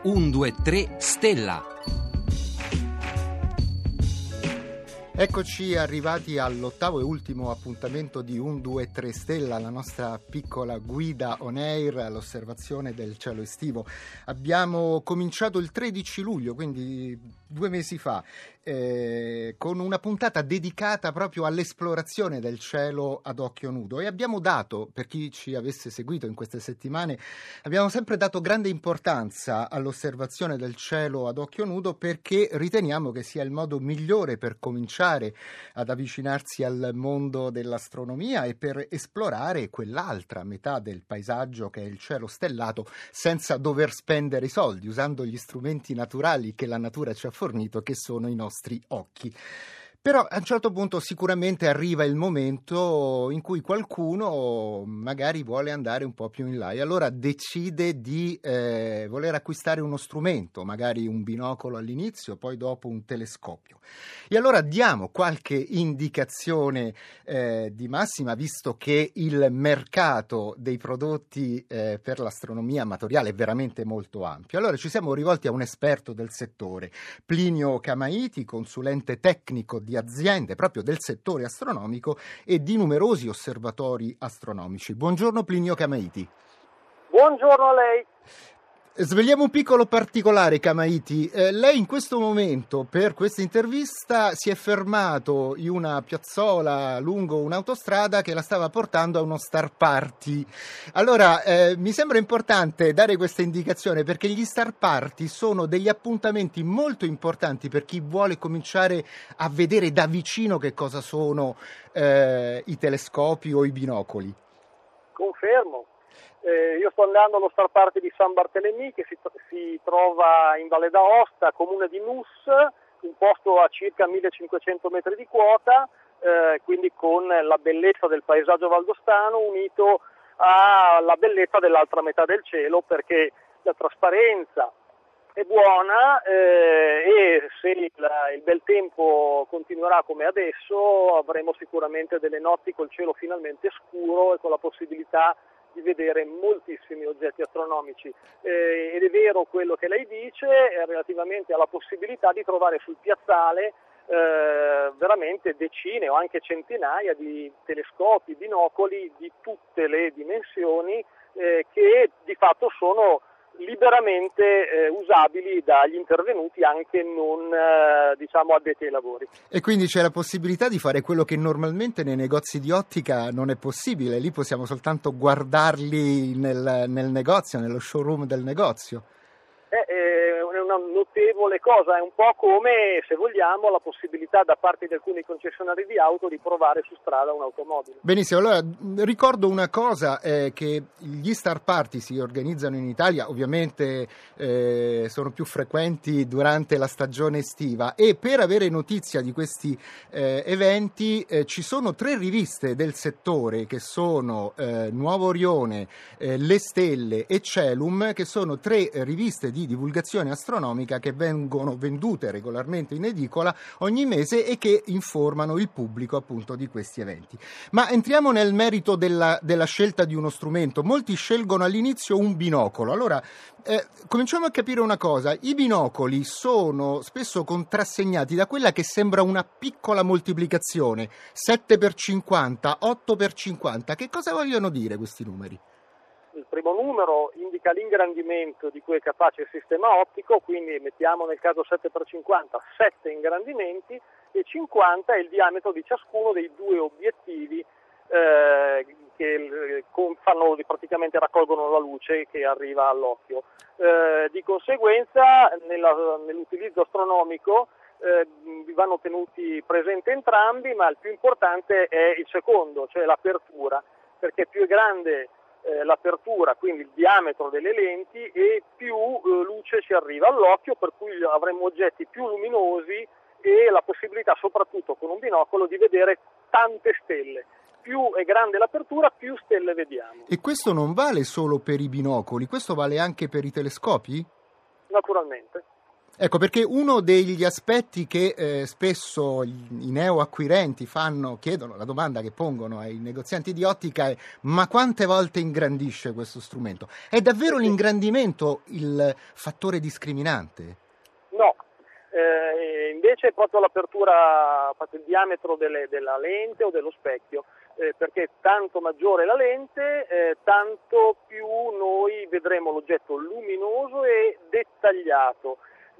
1, 2, 3 Stella. Eccoci arrivati all'ottavo e ultimo appuntamento di 1, 2, 3 Stella, la nostra piccola guida on air all'osservazione del cielo estivo. Abbiamo cominciato il 13 luglio, quindi due mesi fa, eh, con una puntata dedicata proprio all'esplorazione del cielo ad occhio nudo. E abbiamo dato, per chi ci avesse seguito in queste settimane, abbiamo sempre dato grande importanza all'osservazione del cielo ad occhio nudo perché riteniamo che sia il modo migliore per cominciare ad avvicinarsi al mondo dell'astronomia e per esplorare quell'altra metà del paesaggio che è il cielo stellato senza dover spendere i soldi, usando gli strumenti naturali che la natura ci ha fornito, che sono i nostri occhi. Però a un certo punto sicuramente arriva il momento in cui qualcuno magari vuole andare un po' più in là e allora decide di eh, voler acquistare uno strumento, magari un binocolo all'inizio, poi dopo un telescopio. E allora diamo qualche indicazione eh, di massima, visto che il mercato dei prodotti eh, per l'astronomia amatoriale è veramente molto ampio. Allora ci siamo rivolti a un esperto del settore, Plinio Camaiti, consulente tecnico di aziende proprio del settore astronomico e di numerosi osservatori astronomici. Buongiorno Plinio Camaiti. Buongiorno a lei. Svegliamo un piccolo particolare, Camaiti. Eh, lei in questo momento, per questa intervista, si è fermato in una piazzola lungo un'autostrada che la stava portando a uno star party. Allora, eh, mi sembra importante dare questa indicazione perché gli star party sono degli appuntamenti molto importanti per chi vuole cominciare a vedere da vicino che cosa sono eh, i telescopi o i binocoli. Confermo. Eh, io sto andando allo Star Party di San Bartolomé che si, si, trova in Valle d'Aosta, comune di Nus, un posto a circa 1500 metri di quota, eh, quindi con la bellezza del paesaggio valdostano unito alla bellezza dell'altra metà del cielo perché la trasparenza è buona eh, e se il, il, bel tempo continuerà come adesso avremo sicuramente delle notti col cielo finalmente scuro e con la possibilità di vedere moltissimi oggetti astronomici. Eh, ed è vero quello che lei dice eh, relativamente alla possibilità di trovare sul piazzale eh, veramente decine o anche centinaia di telescopi, binocoli di tutte le dimensioni eh, che di fatto sono liberamente eh, usabili dagli intervenuti anche non eh, diciamo addetti ai lavori. E quindi c'è la possibilità di fare quello che normalmente nei negozi di ottica non è possibile, lì possiamo soltanto guardarli nel, nel negozio, nello showroom del negozio. Eh, eh notevole cosa, è un po' come se vogliamo la possibilità da parte di alcuni concessionari di auto di provare su strada un'automobile. Benissimo, allora ricordo una cosa, eh, che gli star party si organizzano in Italia, ovviamente eh, sono più frequenti durante la stagione estiva e per avere notizia di questi eh, eventi eh, ci sono tre riviste del settore che sono eh, Nuovo Orione, eh, Le Stelle e Celum, che sono tre riviste di divulgazione astronomica astronomica che vengono vendute regolarmente in edicola ogni mese e che informano il pubblico appunto di questi eventi. Ma entriamo nel merito della, della scelta di uno strumento. Molti scelgono all'inizio un binocolo. Allora, eh, cominciamo a capire una cosa. I binocoli sono spesso contrassegnati da quella che sembra una piccola moltiplicazione, 7 per 50, 8 per 50. Che cosa vogliono dire questi numeri? Il primo numero indica l'ingrandimento di cui è capace il sistema ottico, quindi mettiamo nel caso 7x50 7 ingrandimenti e 50 è il diametro di ciascuno dei due obiettivi eh, che eh, fanno, praticamente raccolgono la luce che arriva all'occhio. Eh, di conseguenza nella, nell'utilizzo astronomico eh, vanno tenuti presenti entrambi, ma il più importante è il secondo, cioè l'apertura, perché più è grande eh, l'apertura, quindi il diametro delle lenti e più eh, luce ci arriva all'occhio, per cui avremo oggetti più luminosi e la possibilità soprattutto con un binocolo di vedere tante stelle. Più è grande l'apertura, più stelle vediamo. E questo non vale solo per i binocoli, questo vale anche per i telescopi? Naturalmente. Ecco, perché uno degli aspetti che eh, spesso i, neoacquirenti fanno, chiedono, la domanda che pongono ai negozianti di ottica è ma quante volte ingrandisce questo strumento? È davvero l'ingrandimento il fattore discriminante? No, eh, invece è proprio l'apertura, il diametro delle, della lente o dello specchio, eh, perché tanto maggiore la lente, eh, tanto più noi vedremo l'oggetto luminoso e dettagliato.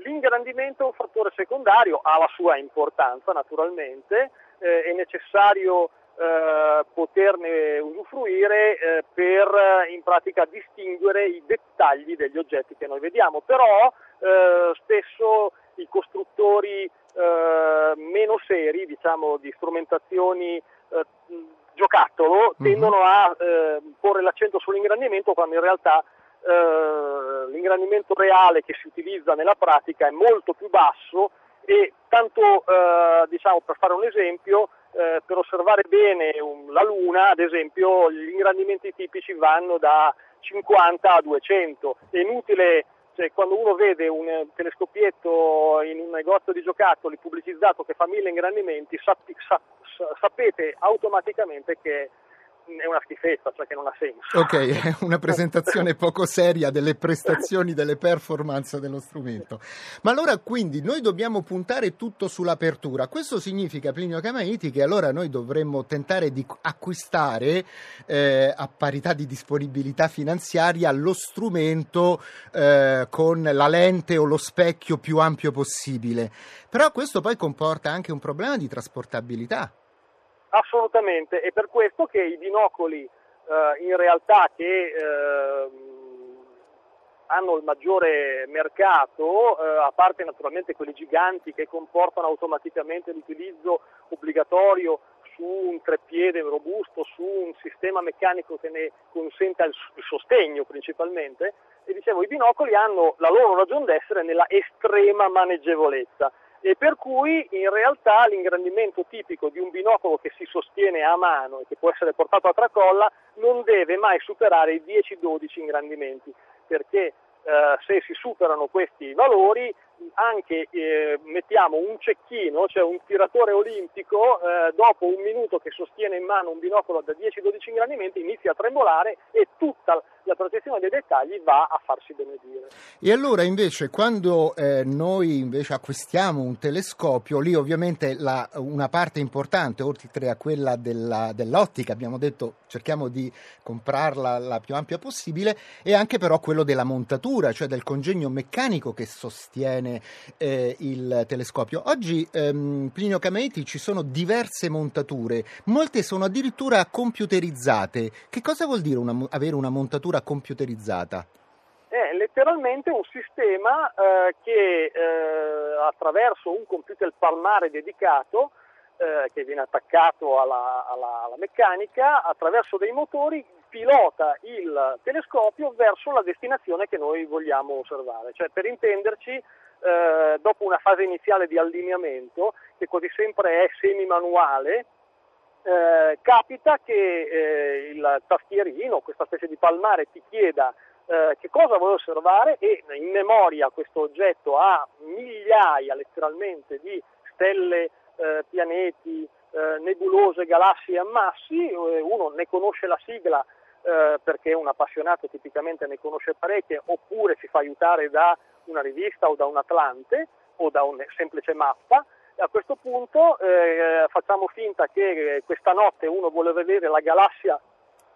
L'ingrandimento è un fattore secondario, ha la sua importanza naturalmente, eh, è necessario eh, poterne usufruire eh, per eh, in pratica distinguere i dettagli degli oggetti che noi vediamo, però eh, spesso i costruttori eh, meno seri, diciamo di strumentazioni giocattolo, mhm. tendono a porre l'accento sull'ingrandimento quando in realtà eh, l'ingrandimento reale che si utilizza nella pratica è molto più basso e tanto eh, diciamo per fare un esempio eh, per osservare bene un, la Luna ad esempio gli ingrandimenti tipici vanno da 50 a 200 è inutile cioè, quando uno vede un telescopietto in un negozio di giocattoli pubblicizzato che fa mille ingrandimenti sappi, sa, sapete automaticamente che è una schifezza, cioè che non ha senso. Ok, è una presentazione poco seria delle prestazioni, delle performance dello strumento. Ma allora quindi noi dobbiamo puntare tutto sull'apertura. Questo significa, Plinio Camaiti, che allora noi dovremmo tentare di acquistare eh, a parità di disponibilità finanziaria lo strumento eh, con la lente o lo specchio più ampio possibile. Però questo poi comporta anche un problema di trasportabilità. Assolutamente, è per questo che i binocoli eh, in realtà che eh, hanno il maggiore mercato, eh, a parte naturalmente quelli giganti che comportano automaticamente l'utilizzo obbligatorio su un treppiede robusto, su un sistema meccanico che ne consenta il, sostegno principalmente, e dicevo i binocoli hanno la loro ragione d'essere nella estrema maneggevolezza e per cui in realtà l'ingrandimento tipico di un binocolo che si sostiene a mano e che può essere portato a tracolla non deve mai superare i 10-12 ingrandimenti perché eh, se si superano questi valori anche eh, mettiamo un cecchino, cioè un tiratore olimpico, eh, dopo un minuto che sostiene in mano un binocolo da 10-12 ingrandimenti inizia a tremolare e tutta la protezione dei dettagli va a farsi benedire. E allora invece quando eh, noi invece acquistiamo un telescopio, lì ovviamente la, una parte importante, oltre a quella della, dell'ottica, abbiamo detto cerchiamo di comprarla la più ampia possibile, è anche però quello della montatura, cioè del congegno meccanico che sostiene eh, il telescopio. Oggi, ehm, Plinio Cameti, ci sono diverse montature, molte sono addirittura computerizzate. Che cosa vuol dire una, avere una montatura computerizzata? È letteralmente un sistema eh, che eh, attraverso un computer palmare dedicato eh, che viene attaccato alla, alla, alla, meccanica, attraverso dei motori pilota il telescopio verso la destinazione che noi vogliamo osservare. Cioè, per intenderci, eh, dopo una fase iniziale di allineamento, che quasi sempre è semi-manuale, eh, capita che eh, il tastierino, questa specie di palmare, ti chieda eh, che cosa vuoi osservare e in memoria questo oggetto ha migliaia letteralmente di stelle, eh, pianeti, eh, nebulose, galassie e ammassi, eh, uno ne conosce la sigla perché un appassionato tipicamente ne conosce parecchie oppure si fa aiutare da una rivista o da un Atlante o da una semplice mappa a questo punto eh, facciamo finta che questa notte uno vuole vedere la galassia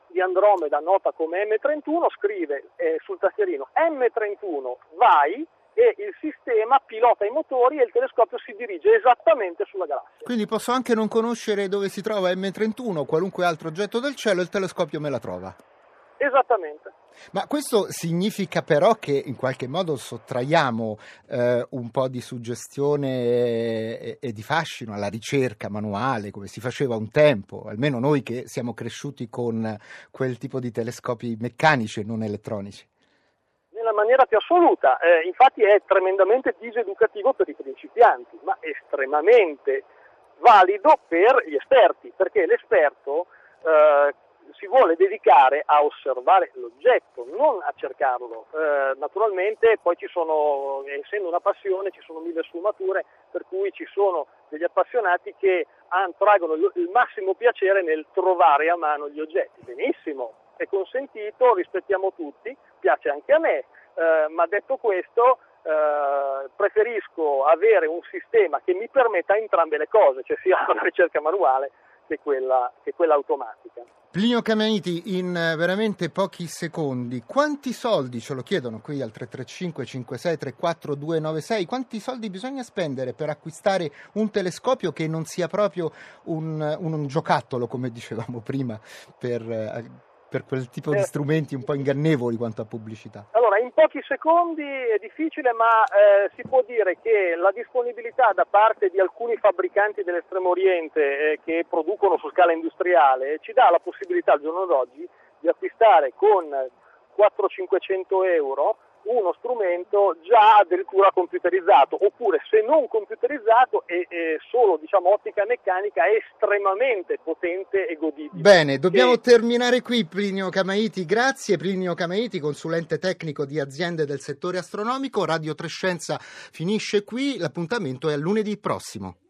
di Andromeda nota come M31, scrive eh, sul tastierino M31 vai e il sistema pilota i motori e il telescopio si dirige esattamente sulla galassia. Quindi posso anche non conoscere dove si trova M31 o qualunque altro oggetto del cielo il telescopio me la trova. Esattamente. Ma questo significa però che in qualche modo sottraiamo eh, un po' di suggestione e, e, di fascino alla ricerca manuale, come si faceva un tempo, almeno noi che siamo cresciuti con quel tipo di telescopi meccanici e non elettronici. Nella maniera più assoluta, eh, infatti è tremendamente diseducativo per i principianti, ma estremamente valido per gli esperti, perché l'esperto eh, si vuole dedicare a osservare l'oggetto, non a cercarlo. Eh, naturalmente poi ci sono, essendo una passione, ci sono mille sfumature, per cui ci sono degli appassionati che traggono il massimo piacere nel trovare a mano gli oggetti. Benissimo, è consentito, rispettiamo tutti, piace anche a me, eh, ma detto questo eh, preferisco avere un sistema che mi permetta entrambe le cose, cioè sia la ricerca manuale che quella, che quella automatica. Plinio Cameniti, in eh, veramente pochi secondi, quanti soldi, ce lo chiedono qui al 335 56 34 296, quanti soldi bisogna spendere per acquistare un telescopio che non sia proprio un, un, un giocattolo, come dicevamo prima, per eh, per quel tipo di eh. strumenti un po' ingannevoli quanto a pubblicità? Allora, pochi secondi è difficile, ma eh, si può dire che la disponibilità da parte di alcuni fabbricanti dell'estremo oriente eh, che producono su scala industriale ci dà la possibilità al giorno d'oggi di acquistare con 400-500 euro uno strumento già addirittura computerizzato, oppure se non computerizzato e, e solo diciamo, ottica meccanica è estremamente potente e godibile. Bene, dobbiamo e... terminare qui Plinio Camaiti, grazie Plinio Camaiti, consulente tecnico di aziende del settore astronomico, Radio Trescenza finisce qui, l'appuntamento è a lunedì prossimo.